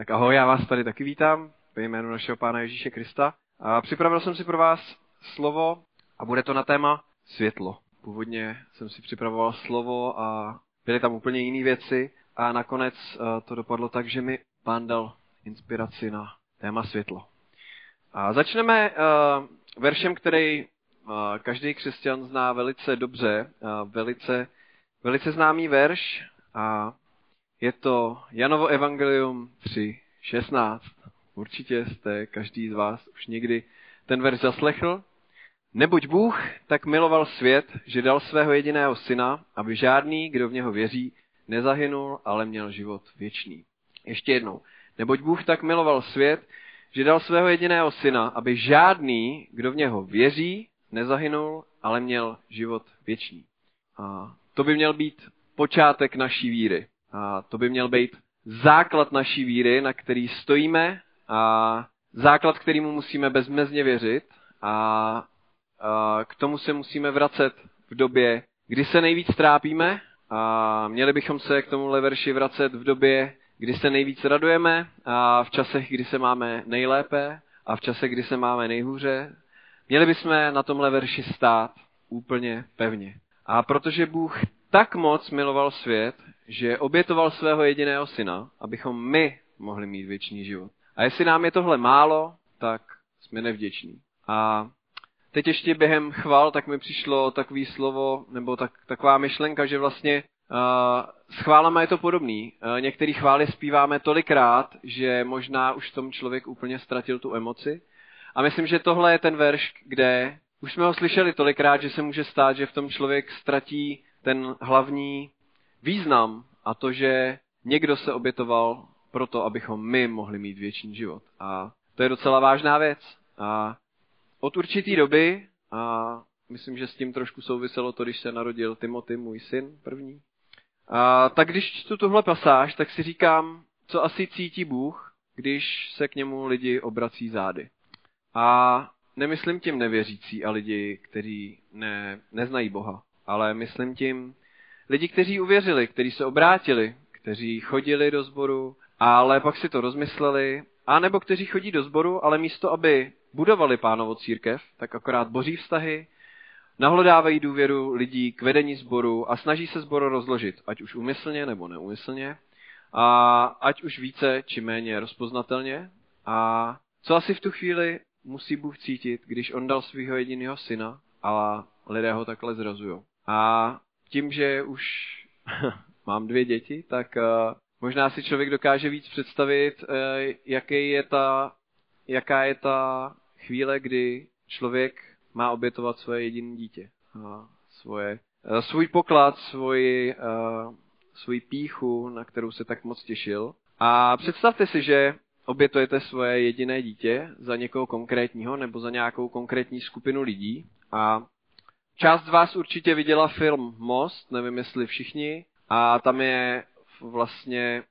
Tak ahoj, já vás tady taky vítám ve jménu našeho Pána Ježíše Krista. A připravil jsem si pro vás slovo a bude to na téma světlo. Původně jsem si připravoval slovo a byly tam úplně jiné věci a nakonec eh, to dopadlo tak, že mi pán dal inspiraci na téma světlo. A začneme uh, veršem, který uh, každý křesťan zná velice dobře, velice, velice známý verš a je to Janovo Evangelium 3.16. Určitě jste každý z vás už někdy ten verš zaslechl. Neboť Bůh tak miloval svět, že dal svého jediného syna, aby žádný, kdo v něho věří, nezahynul, ale měl život věčný. Ještě jednou. Neboť Bůh tak miloval svět, že dal svého jediného syna, aby žádný, kdo v něho věří, nezahynul, ale měl život věčný. A to by měl být počátek naší víry. A to by měl být základ naší víry, na který stojíme a základ, kterýmu musíme bezmezně věřit a, a k tomu se musíme vracet v době, kdy se nejvíc trápíme a měli bychom se k tomu verši vracet v době, kdy se nejvíc radujeme a v časech, kdy se máme nejlépe a v časech, kdy se máme nejhůře. Měli bychom na tomhle verši stát úplně pevně. A protože Bůh tak moc miloval svět, že obětoval svého jediného syna, abychom my mohli mít věčný život. A jestli nám je tohle málo, tak jsme nevděční. A teď ještě během chval, tak mi přišlo takový slovo, nebo tak, taková myšlenka, že vlastně uh, s chválama je to podobný. Uh, některý chvály zpíváme tolikrát, že možná už v tom člověk úplně ztratil tu emoci. A myslím, že tohle je ten verš, kde už jsme ho slyšeli tolikrát, že se může stát, že v tom člověk ztratí ten hlavní význam a to, že někdo se obětoval proto, abychom my mohli mít věčný život. A to je docela vážná věc. A od určitý doby, a myslím, že s tím trošku souviselo to, když se narodil Timothy, můj syn první, a tak když čtu tuhle pasáž, tak si říkám, co asi cítí Bůh, když se k němu lidi obrací zády. A nemyslím tím nevěřící a lidi, kteří ne, neznají Boha, ale myslím tím lidi, kteří uvěřili, kteří se obrátili, kteří chodili do sboru, ale pak si to rozmysleli, a nebo kteří chodí do sboru, ale místo, aby budovali pánovo církev, tak akorát boří vztahy, nahlodávají důvěru lidí k vedení sboru a snaží se sboru rozložit, ať už umyslně nebo neumyslně, a ať už více či méně rozpoznatelně. A co asi v tu chvíli musí Bůh cítit, když on dal svého jediného syna a lidé ho takhle zrazují. A tím, že už mám dvě děti, tak uh, možná si člověk dokáže víc představit, uh, jaký je ta, jaká je ta chvíle, kdy člověk má obětovat svoje jediné dítě. Uh, svoje, uh, svůj poklad, svůj, uh, svůj píchu, na kterou se tak moc těšil. A představte si, že obětujete svoje jediné dítě za někoho konkrétního nebo za nějakou konkrétní skupinu lidí a Část z vás určitě viděla film Most, nevím jestli všichni, a tam je vlastně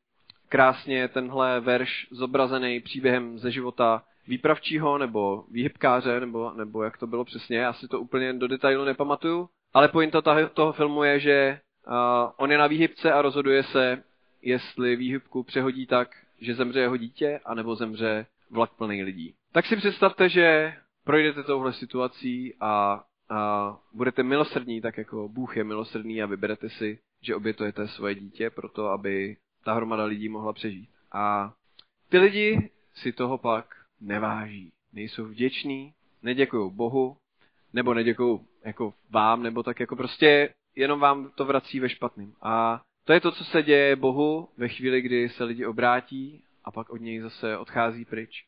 krásně tenhle verš zobrazený příběhem ze života výpravčího nebo výhybkáře, nebo, nebo jak to bylo přesně, já si to úplně do detailu nepamatuju, ale pointa toho filmu je, že uh, on je na výhybce a rozhoduje se, jestli výhybku přehodí tak, že zemře jeho dítě, anebo zemře vlak plný lidí. Tak si představte, že projdete touhle situací a a budete milosrdní, tak jako Bůh je milosrdný a vyberete si, že obětujete svoje dítě pro to, aby ta hromada lidí mohla přežít. A ty lidi si toho pak neváží. Nejsou vděční, neděkují Bohu, nebo neděkují jako vám, nebo tak jako prostě jenom vám to vrací ve špatným. A to je to, co se děje Bohu ve chvíli, kdy se lidi obrátí a pak od něj zase odchází pryč.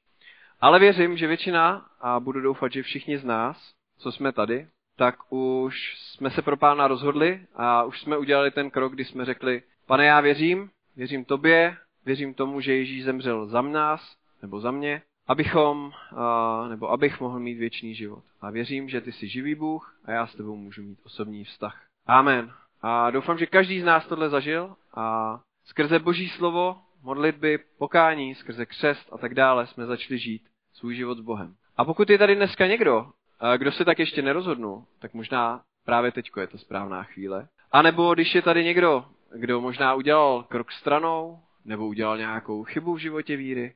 Ale věřím, že většina, a budu doufat, že všichni z nás, co jsme tady, tak už jsme se pro pána rozhodli a už jsme udělali ten krok, kdy jsme řekli, pane, já věřím, věřím tobě, věřím tomu, že Ježíš zemřel za nás, nebo za mě, abychom, nebo abych mohl mít věčný život. A věřím, že ty jsi živý Bůh a já s tebou můžu mít osobní vztah. Amen. A doufám, že každý z nás tohle zažil a skrze boží slovo, modlitby, pokání, skrze křest a tak dále jsme začali žít svůj život s Bohem. A pokud je tady dneska někdo, kdo se tak ještě nerozhodnul, tak možná právě teďko je to správná chvíle. A nebo když je tady někdo, kdo možná udělal krok stranou, nebo udělal nějakou chybu v životě víry.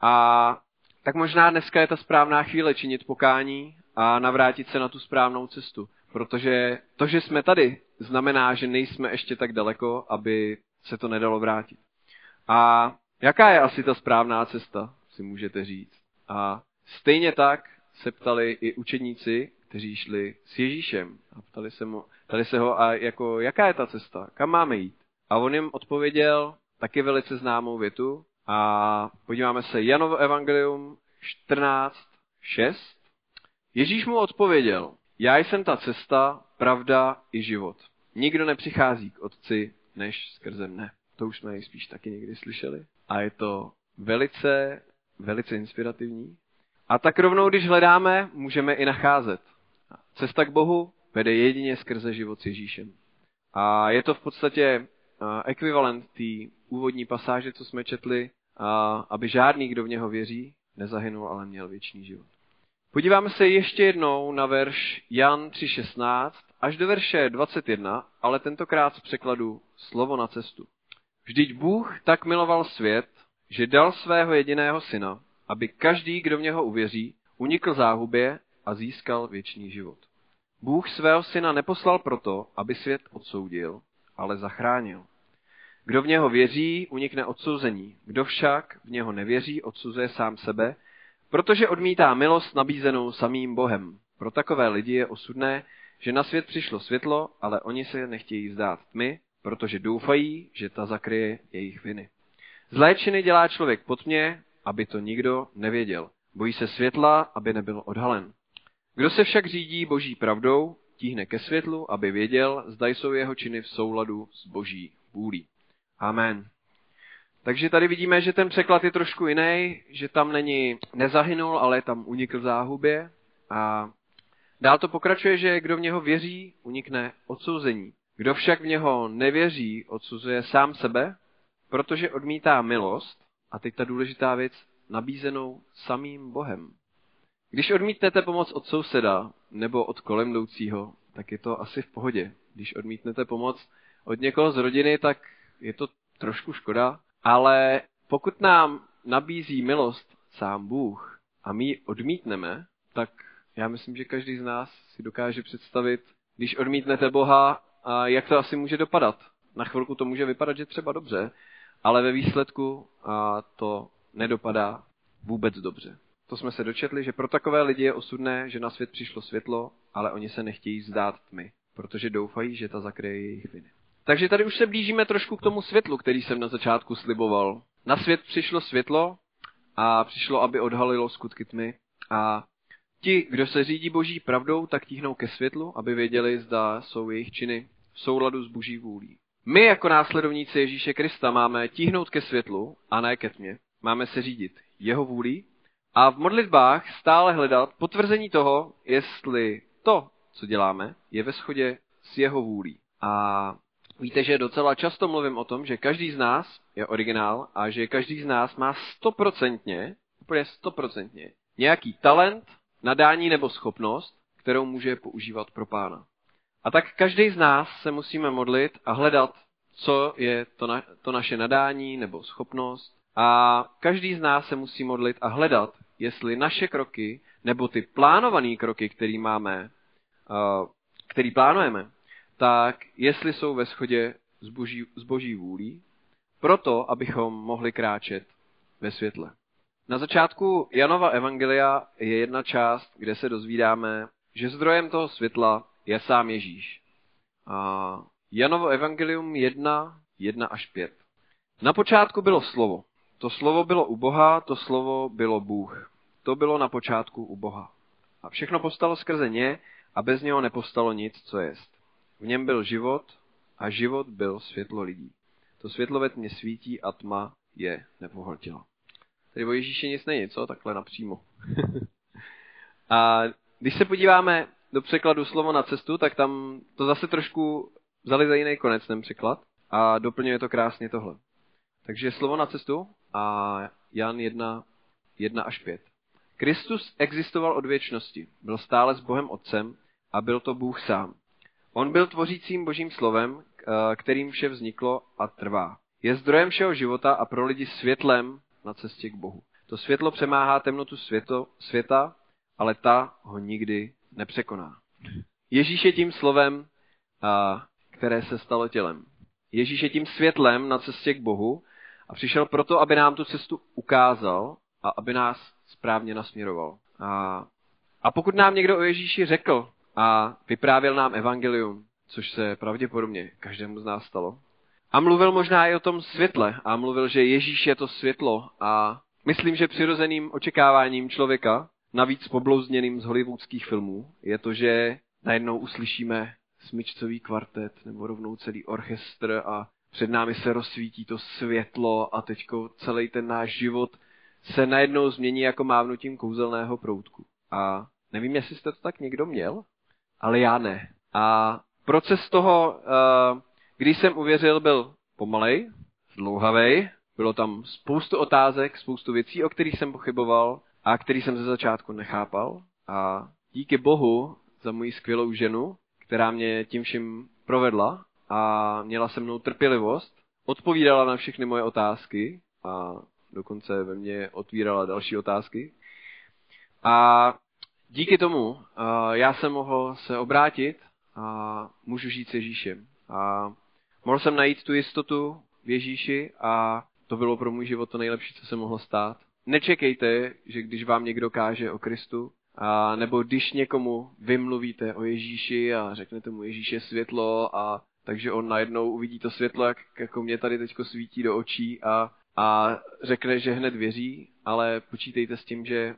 A tak možná dneska je ta správná chvíle činit pokání a navrátit se na tu správnou cestu. Protože to, že jsme tady, znamená, že nejsme ještě tak daleko, aby se to nedalo vrátit. A jaká je asi ta správná cesta, si můžete říct. A stejně tak se ptali i učeníci, kteří šli s Ježíšem. A ptali se, mu, ptali se ho, a jako, jaká je ta cesta, kam máme jít. A on jim odpověděl taky velice známou větu. A podíváme se Janovo evangelium 14, 6. Ježíš mu odpověděl, já jsem ta cesta, pravda i život. Nikdo nepřichází k otci, než skrze mne. To už jsme nejspíš taky někdy slyšeli. A je to velice, velice inspirativní. A tak rovnou, když hledáme, můžeme i nacházet. Cesta k Bohu vede jedině skrze život s Ježíšem. A je to v podstatě ekvivalent té úvodní pasáže, co jsme četli, aby žádný, kdo v něho věří, nezahynul, ale měl věčný život. Podíváme se ještě jednou na verš Jan 3.16 až do verše 21, ale tentokrát z překladu Slovo na cestu. Vždyť Bůh tak miloval svět, že dal svého jediného syna, aby každý, kdo v něho uvěří, unikl záhubě a získal věčný život. Bůh svého syna neposlal proto, aby svět odsoudil, ale zachránil. Kdo v něho věří, unikne odsouzení. Kdo však v něho nevěří, odsuzuje sám sebe, protože odmítá milost nabízenou samým Bohem. Pro takové lidi je osudné, že na svět přišlo světlo, ale oni se nechtějí zdát tmy, protože doufají, že ta zakryje jejich viny. Zlé činy dělá člověk pod mě, aby to nikdo nevěděl. Bojí se světla, aby nebyl odhalen. Kdo se však řídí boží pravdou, tíhne ke světlu, aby věděl, zda jsou jeho činy v souladu s boží vůlí. Amen. Takže tady vidíme, že ten překlad je trošku jiný, že tam není nezahynul, ale tam unikl záhubě. A dál to pokračuje, že kdo v něho věří, unikne odsouzení. Kdo však v něho nevěří, odsuzuje sám sebe, protože odmítá milost, a teď ta důležitá věc, nabízenou samým Bohem. Když odmítnete pomoc od souseda nebo od kolem jdoucího, tak je to asi v pohodě. Když odmítnete pomoc od někoho z rodiny, tak je to trošku škoda, ale pokud nám nabízí milost sám Bůh a my ji odmítneme, tak já myslím, že každý z nás si dokáže představit, když odmítnete Boha, jak to asi může dopadat. Na chvilku to může vypadat, že třeba dobře, ale ve výsledku to nedopadá vůbec dobře. To jsme se dočetli, že pro takové lidi je osudné, že na svět přišlo světlo, ale oni se nechtějí zdát tmy, protože doufají, že ta zakryje jejich viny. Takže tady už se blížíme trošku k tomu světlu, který jsem na začátku sliboval. Na svět přišlo světlo a přišlo, aby odhalilo skutky tmy. A ti, kdo se řídí boží pravdou, tak tíhnou ke světlu, aby věděli, zda jsou jejich činy v souladu s boží vůlí. My jako následovníci Ježíše Krista máme tíhnout ke světlu a ne ke tmě. Máme se řídit jeho vůlí a v modlitbách stále hledat potvrzení toho, jestli to, co děláme, je ve shodě s jeho vůlí. A víte, že docela často mluvím o tom, že každý z nás je originál a že každý z nás má stoprocentně, úplně stoprocentně, nějaký talent, nadání nebo schopnost, kterou může používat pro pána. A tak každý z nás se musíme modlit a hledat, co je to, na, to naše nadání nebo schopnost. A každý z nás se musí modlit a hledat, jestli naše kroky nebo ty plánované kroky, které máme, který plánujeme, tak jestli jsou ve shodě s boží, s boží vůlí, proto, abychom mohli kráčet ve světle. Na začátku Janova Evangelia je jedna část, kde se dozvídáme, že zdrojem toho světla je sám Ježíš. A Janovo Evangelium 1, 1 až 5. Na počátku bylo slovo. To slovo bylo u Boha, to slovo bylo Bůh. To bylo na počátku u Boha. A všechno postalo skrze ně a bez něho nepostalo nic, co jest. V něm byl život a život byl světlo lidí. To světlo ve tmě svítí a tma je nepohltila. Tady o Ježíši nic není, co? Takhle napřímo. a když se podíváme do překladu slovo na cestu, tak tam to zase trošku vzali za jiný konec ten překlad a doplňuje to krásně tohle. Takže slovo na cestu a Jan 1, 1 až 5. Kristus existoval od věčnosti, byl stále s Bohem Otcem a byl to Bůh sám. On byl tvořícím božím slovem, kterým vše vzniklo a trvá. je zdrojem všeho života a pro lidi světlem na cestě k Bohu. To světlo přemáhá temnotu světo, světa, ale ta ho nikdy nepřekoná. Ježíš je tím slovem, a, které se stalo tělem. Ježíš je tím světlem na cestě k Bohu a přišel proto, aby nám tu cestu ukázal a aby nás správně nasměroval. A, a pokud nám někdo o Ježíši řekl a vyprávěl nám evangelium, což se pravděpodobně každému z nás stalo, a mluvil možná i o tom světle a mluvil, že Ježíš je to světlo a myslím, že přirozeným očekáváním člověka, navíc poblouzněným z hollywoodských filmů, je to, že najednou uslyšíme smyčcový kvartet nebo rovnou celý orchestr a před námi se rozsvítí to světlo a teďko celý ten náš život se najednou změní jako mávnutím kouzelného proutku. A nevím, jestli jste to tak někdo měl, ale já ne. A proces toho, eh, když jsem uvěřil, byl pomalej, zdlouhavej, bylo tam spoustu otázek, spoustu věcí, o kterých jsem pochyboval a který jsem ze začátku nechápal. A díky Bohu za moji skvělou ženu, která mě tím vším provedla a měla se mnou trpělivost, odpovídala na všechny moje otázky a dokonce ve mně otvírala další otázky. A díky tomu já jsem mohl se obrátit a můžu žít s Ježíšem. A mohl jsem najít tu jistotu v Ježíši a to bylo pro můj život to nejlepší, co se mohlo stát. Nečekejte, že když vám někdo káže o Kristu, a nebo když někomu vymluvíte o Ježíši a řeknete mu Ježíš je světlo a takže on najednou uvidí to světlo, jak jako mě tady teďko svítí do očí a, a řekne, že hned věří, ale počítejte s tím, že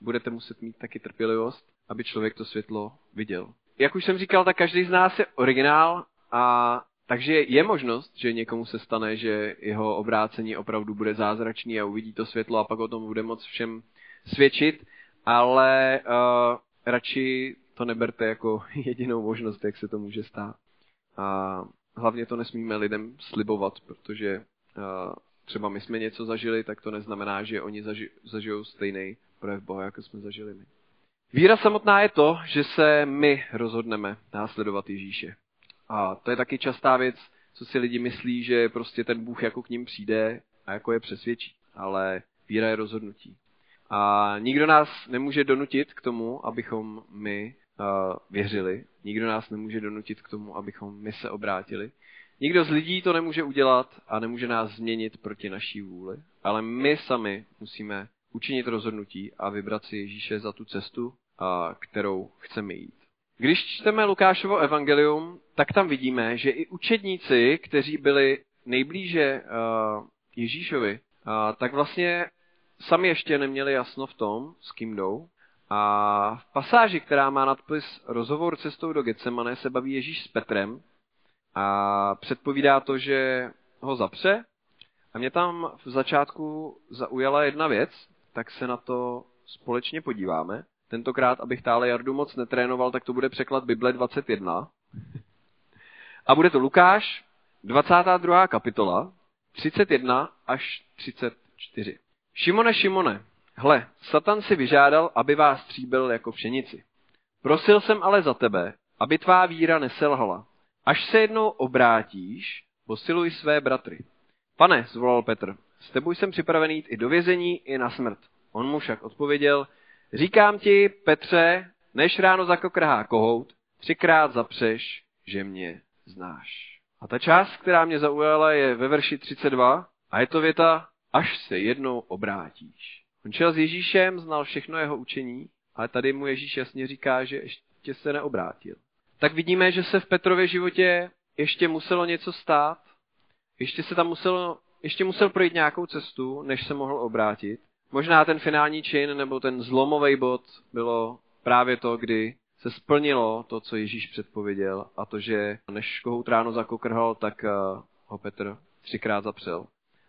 budete muset mít taky trpělivost, aby člověk to světlo viděl. Jak už jsem říkal, tak každý z nás je originál a takže je možnost, že někomu se stane, že jeho obrácení opravdu bude zázračný a uvidí to světlo a pak o tom bude moc všem svědčit, ale uh, radši to neberte jako jedinou možnost, jak se to může stát. A hlavně to nesmíme lidem slibovat, protože uh, třeba my jsme něco zažili, tak to neznamená, že oni zaži- zažijou stejný projev Boha, jako jsme zažili my. Víra samotná je to, že se my rozhodneme následovat Ježíše. A to je taky častá věc, co si lidi myslí, že prostě ten Bůh jako k ním přijde a jako je přesvědčí. Ale víra je rozhodnutí. A nikdo nás nemůže donutit k tomu, abychom my uh, věřili. Nikdo nás nemůže donutit k tomu, abychom my se obrátili. Nikdo z lidí to nemůže udělat a nemůže nás změnit proti naší vůli. Ale my sami musíme učinit rozhodnutí a vybrat si Ježíše za tu cestu, uh, kterou chceme jít. Když čteme Lukášovo evangelium, tak tam vidíme, že i učedníci, kteří byli nejblíže uh, Ježíšovi, uh, tak vlastně sami ještě neměli jasno v tom, s kým jdou. A v pasáži, která má nadpis Rozhovor cestou do Getsemane, se baví Ježíš s Petrem a předpovídá to, že ho zapře. A mě tam v začátku zaujala jedna věc, tak se na to společně podíváme. Tentokrát, abych tále Jardu moc netrénoval, tak to bude překlad Bible 21. A bude to Lukáš, 22. kapitola, 31 až 34. Šimone, Šimone, hle, Satan si vyžádal, aby vás stříbil jako pšenici. Prosil jsem ale za tebe, aby tvá víra neselhala. Až se jednou obrátíš, posiluj své bratry. Pane, zvolal Petr, s tebou jsem připravený jít i do vězení, i na smrt. On mu však odpověděl, říkám ti, Petře, než ráno zakokrhá kohout, třikrát zapřeš, že mě znáš. A ta část, která mě zaujala, je ve verši 32 a je to věta, až se jednou obrátíš. On šel s Ježíšem, znal všechno jeho učení, ale tady mu Ježíš jasně říká, že ještě se neobrátil. Tak vidíme, že se v Petrově životě ještě muselo něco stát, ještě se tam muselo, ještě musel projít nějakou cestu, než se mohl obrátit. Možná ten finální čin nebo ten zlomový bod bylo právě to, kdy se splnilo to, co Ježíš předpověděl a to, že než kohout ráno zakokrhal, tak eh, ho Petr třikrát zapřel.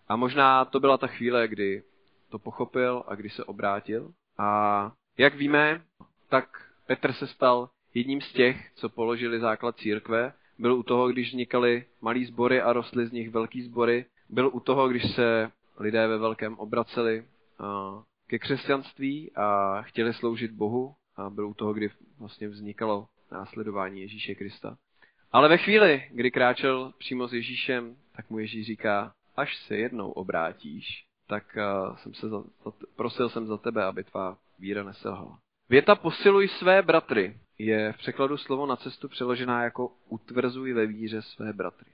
A možná to byla ta chvíle, kdy to pochopil a kdy se obrátil. A jak víme, tak Petr se stal jedním z těch, co položili základ církve. Byl u toho, když vznikaly malý sbory a rostly z nich velký sbory. Byl u toho, když se lidé ve velkém obraceli ke křesťanství a chtěli sloužit Bohu. A byl u toho, kdy vlastně vznikalo následování Ježíše Krista. Ale ve chvíli, kdy kráčel přímo s Ježíšem, tak mu Ježíš říká, až se jednou obrátíš, tak uh, jsem se za, za, prosil jsem za tebe, aby tvá víra neselhala. Věta posiluj své bratry je v překladu slovo na cestu přeložená jako utvrzuj ve víře své bratry.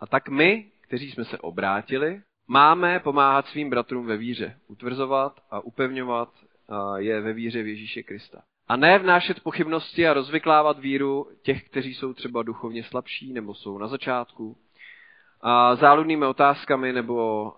A tak my, kteří jsme se obrátili, máme pomáhat svým bratrům ve víře, utvrzovat a upevňovat je ve víře v Ježíše Krista. A ne vnášet pochybnosti a rozvyklávat víru těch, kteří jsou třeba duchovně slabší nebo jsou na začátku, záludnými otázkami nebo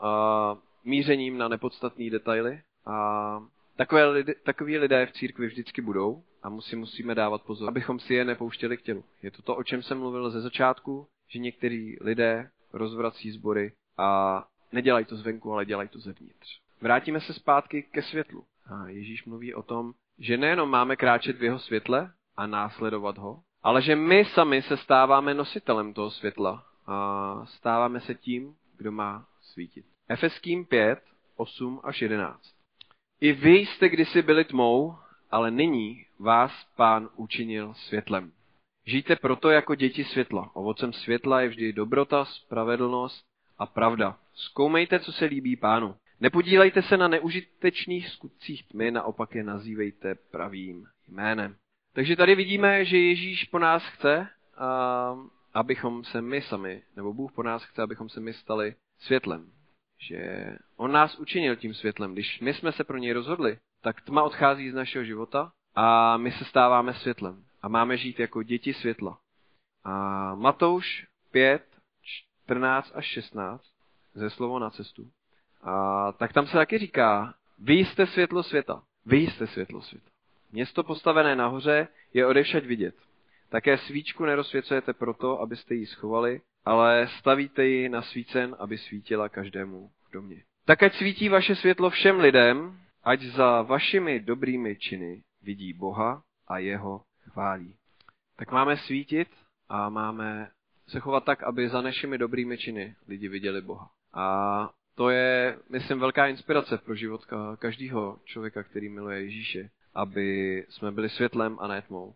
mířením na nepodstatné detaily. A takové lidi, takový lidé v církvi vždycky budou a musí, musíme dávat pozor, abychom si je nepouštěli k tělu. Je to to, o čem jsem mluvil ze začátku, že někteří lidé rozvrací sbory a nedělají to zvenku, ale dělají to zevnitř. Vrátíme se zpátky ke světlu. A Ježíš mluví o tom, že nejenom máme kráčet v jeho světle a následovat ho, ale že my sami se stáváme nositelem toho světla stáváme se tím, kdo má svítit. Efeským 5, 8 až 11. I vy jste kdysi byli tmou, ale nyní vás pán učinil světlem. Žijte proto jako děti světla. Ovocem světla je vždy dobrota, spravedlnost a pravda. Zkoumejte, co se líbí pánu. Nepodílejte se na neužitečných skutcích tmy, naopak je nazývejte pravým jménem. Takže tady vidíme, že Ježíš po nás chce, abychom se my sami, nebo Bůh po nás chce, abychom se my stali světlem. Že On nás učinil tím světlem. Když my jsme se pro něj rozhodli, tak tma odchází z našeho života a my se stáváme světlem. A máme žít jako děti světla. A Matouš 5, 14 až 16, ze slovo na cestu, a tak tam se taky říká, vy jste světlo světa. Vy jste světlo světa. Město postavené nahoře je odevšať vidět. Také svíčku nerozsvěcujete proto, abyste ji schovali, ale stavíte ji na svícen, aby svítila každému v domě. Tak ať svítí vaše světlo všem lidem, ať za vašimi dobrými činy vidí Boha a jeho chválí. Tak máme svítit a máme se chovat tak, aby za našimi dobrými činy lidi viděli Boha. A to je, myslím, velká inspirace pro život každého člověka, který miluje Ježíše, aby jsme byli světlem a ne tmou.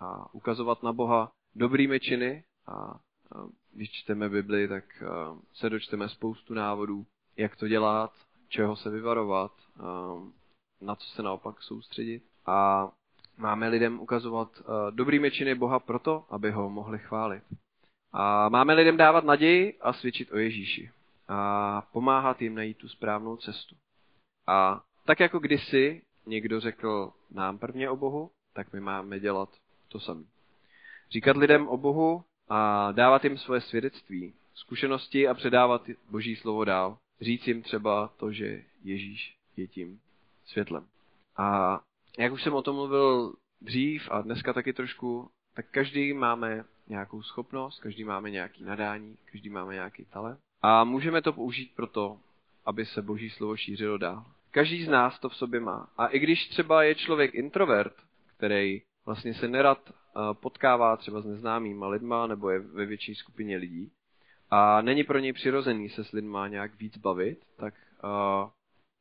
A ukazovat na Boha dobrými činy a, když čteme Bibli, tak se dočteme spoustu návodů, jak to dělat, čeho se vyvarovat, na co se naopak soustředit. A máme lidem ukazovat dobrými činy Boha proto, aby ho mohli chválit. A máme lidem dávat naději a svědčit o Ježíši a pomáhat jim najít tu správnou cestu. A tak jako kdysi někdo řekl nám prvně o Bohu, tak my máme dělat to samé. Říkat lidem o Bohu a dávat jim svoje svědectví, zkušenosti a předávat Boží slovo dál. Říct jim třeba to, že Ježíš je tím světlem. A jak už jsem o tom mluvil dřív a dneska taky trošku, tak každý máme nějakou schopnost, každý máme nějaký nadání, každý máme nějaký talent. A můžeme to použít proto, aby se boží slovo šířilo dál. Každý z nás to v sobě má. A i když třeba je člověk introvert, který vlastně se nerad eh, potkává třeba s neznámýma lidma nebo je ve větší skupině lidí a není pro něj přirozený se s lidma nějak víc bavit, tak uh,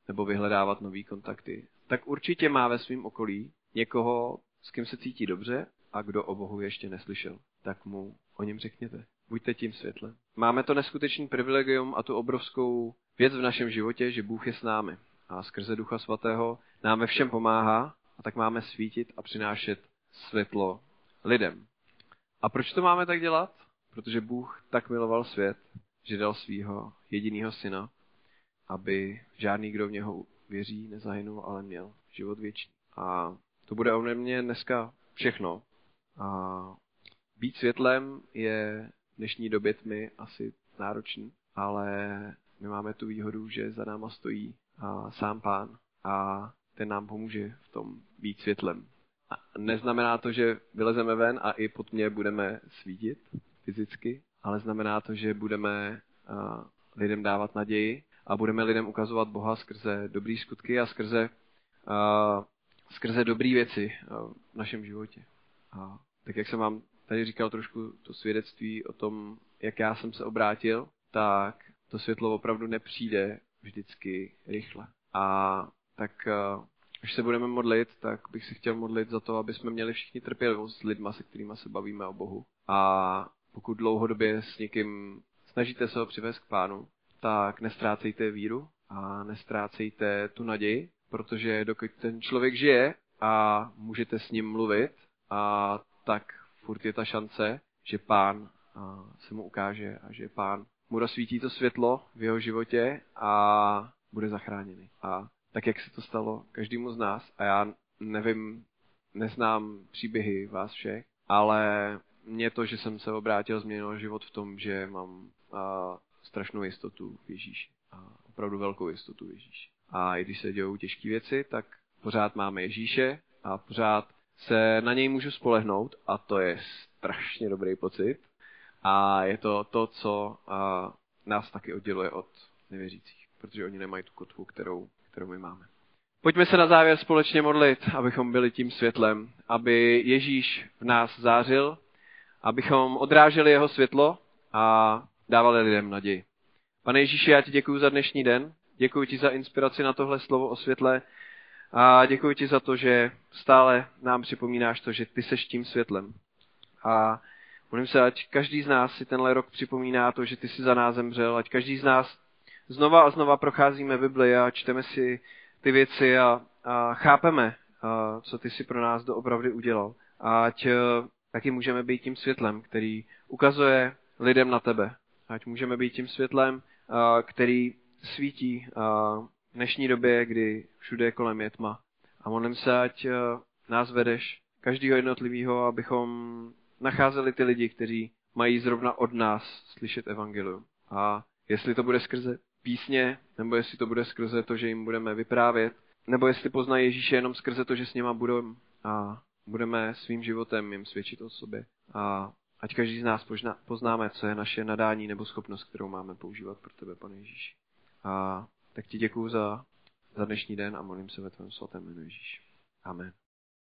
nebo vyhledávat nové kontakty, tak určitě má ve svém okolí někoho, s kým se cítí dobře a kdo o Bohu ještě neslyšel. Tak mu o něm řekněte. Buďte tím světlem. Máme to neskutečný privilegium a tu obrovskou věc v našem životě, že Bůh je s námi. A skrze Ducha Svatého nám ve všem pomáhá a tak máme svítit a přinášet světlo lidem. A proč to máme tak dělat? Protože Bůh tak miloval svět, že dal svého jediného syna, aby žádný, kdo v něho věří, nezahynul, ale měl život věčný. A to bude ode mě dneska všechno. A být světlem je v dnešní době tmy asi náročný, ale my máme tu výhodu, že za náma stojí a sám pán a ten nám pomůže v tom být světlem. Neznamená to, že vylezeme ven a i pod mě budeme svítit fyzicky, ale znamená to, že budeme lidem dávat naději a budeme lidem ukazovat Boha skrze dobrý skutky a skrze, a, skrze dobré věci v našem životě. A tak jak jsem vám tady říkal trošku to svědectví o tom, jak já jsem se obrátil, tak to světlo opravdu nepřijde vždycky rychle. A tak eh, až se budeme modlit, tak bych se chtěl modlit za to, aby jsme měli všichni trpělivost s lidma, se kterými se bavíme o Bohu. A pokud dlouhodobě s někým snažíte se ho přivést k pánu, tak nestrácejte víru a nestrácejte tu naději, protože dokud ten člověk žije a můžete s ním mluvit, a tak furt je ta šance, že pán se mu ukáže a že pán mu rozsvítí to světlo v jeho životě a bude zachráněný. A tak, jak se to stalo každému z nás, a já nevím, neznám příběhy vás všech, ale mě to, že jsem se obrátil, změnil život v tom, že mám a, strašnou jistotu v Ježíši. A opravdu velkou jistotu v Ježíši. A i když se dějou těžké věci, tak pořád máme Ježíše a pořád se na něj můžu spolehnout a to je strašně dobrý pocit. A je to to, co a, nás taky odděluje od nevěřících, protože oni nemají tu kotvu, kterou, kterou my máme. Pojďme se na závěr společně modlit, abychom byli tím světlem, aby Ježíš v nás zářil, abychom odráželi jeho světlo a dávali lidem naději. Pane Ježíši, já ti děkuji za dnešní den, děkuji ti za inspiraci na tohle slovo o světle a děkuji ti za to, že stále nám připomínáš to, že ty seš tím světlem. A modlím se, ať každý z nás si tenhle rok připomíná to, že ty jsi za nás zemřel, ať každý z nás znova a znova procházíme Bibli a čteme si ty věci a, a chápeme, a, co ty si pro nás doopravdy udělal. Ať a, taky můžeme být tím světlem, který ukazuje lidem na tebe. Ať můžeme být tím světlem, a, který svítí a, v dnešní době, kdy všude kolem je tma. A modlím se, ať a, nás vedeš, každého jednotlivého, abychom nacházeli ty lidi, kteří mají zrovna od nás slyšet evangelium. A jestli to bude skrze písně, nebo jestli to bude skrze to, že jim budeme vyprávět, nebo jestli poznají Ježíše jenom skrze to, že s něma budeme a budeme svým životem jim svědčit o sobě. A ať každý z nás poznáme, co je naše nadání nebo schopnost, kterou máme používat pro tebe, pane Ježíši. A tak ti děkuju za, za dnešní den a molím se ve tvém svatém jménu Ježíši. Amen.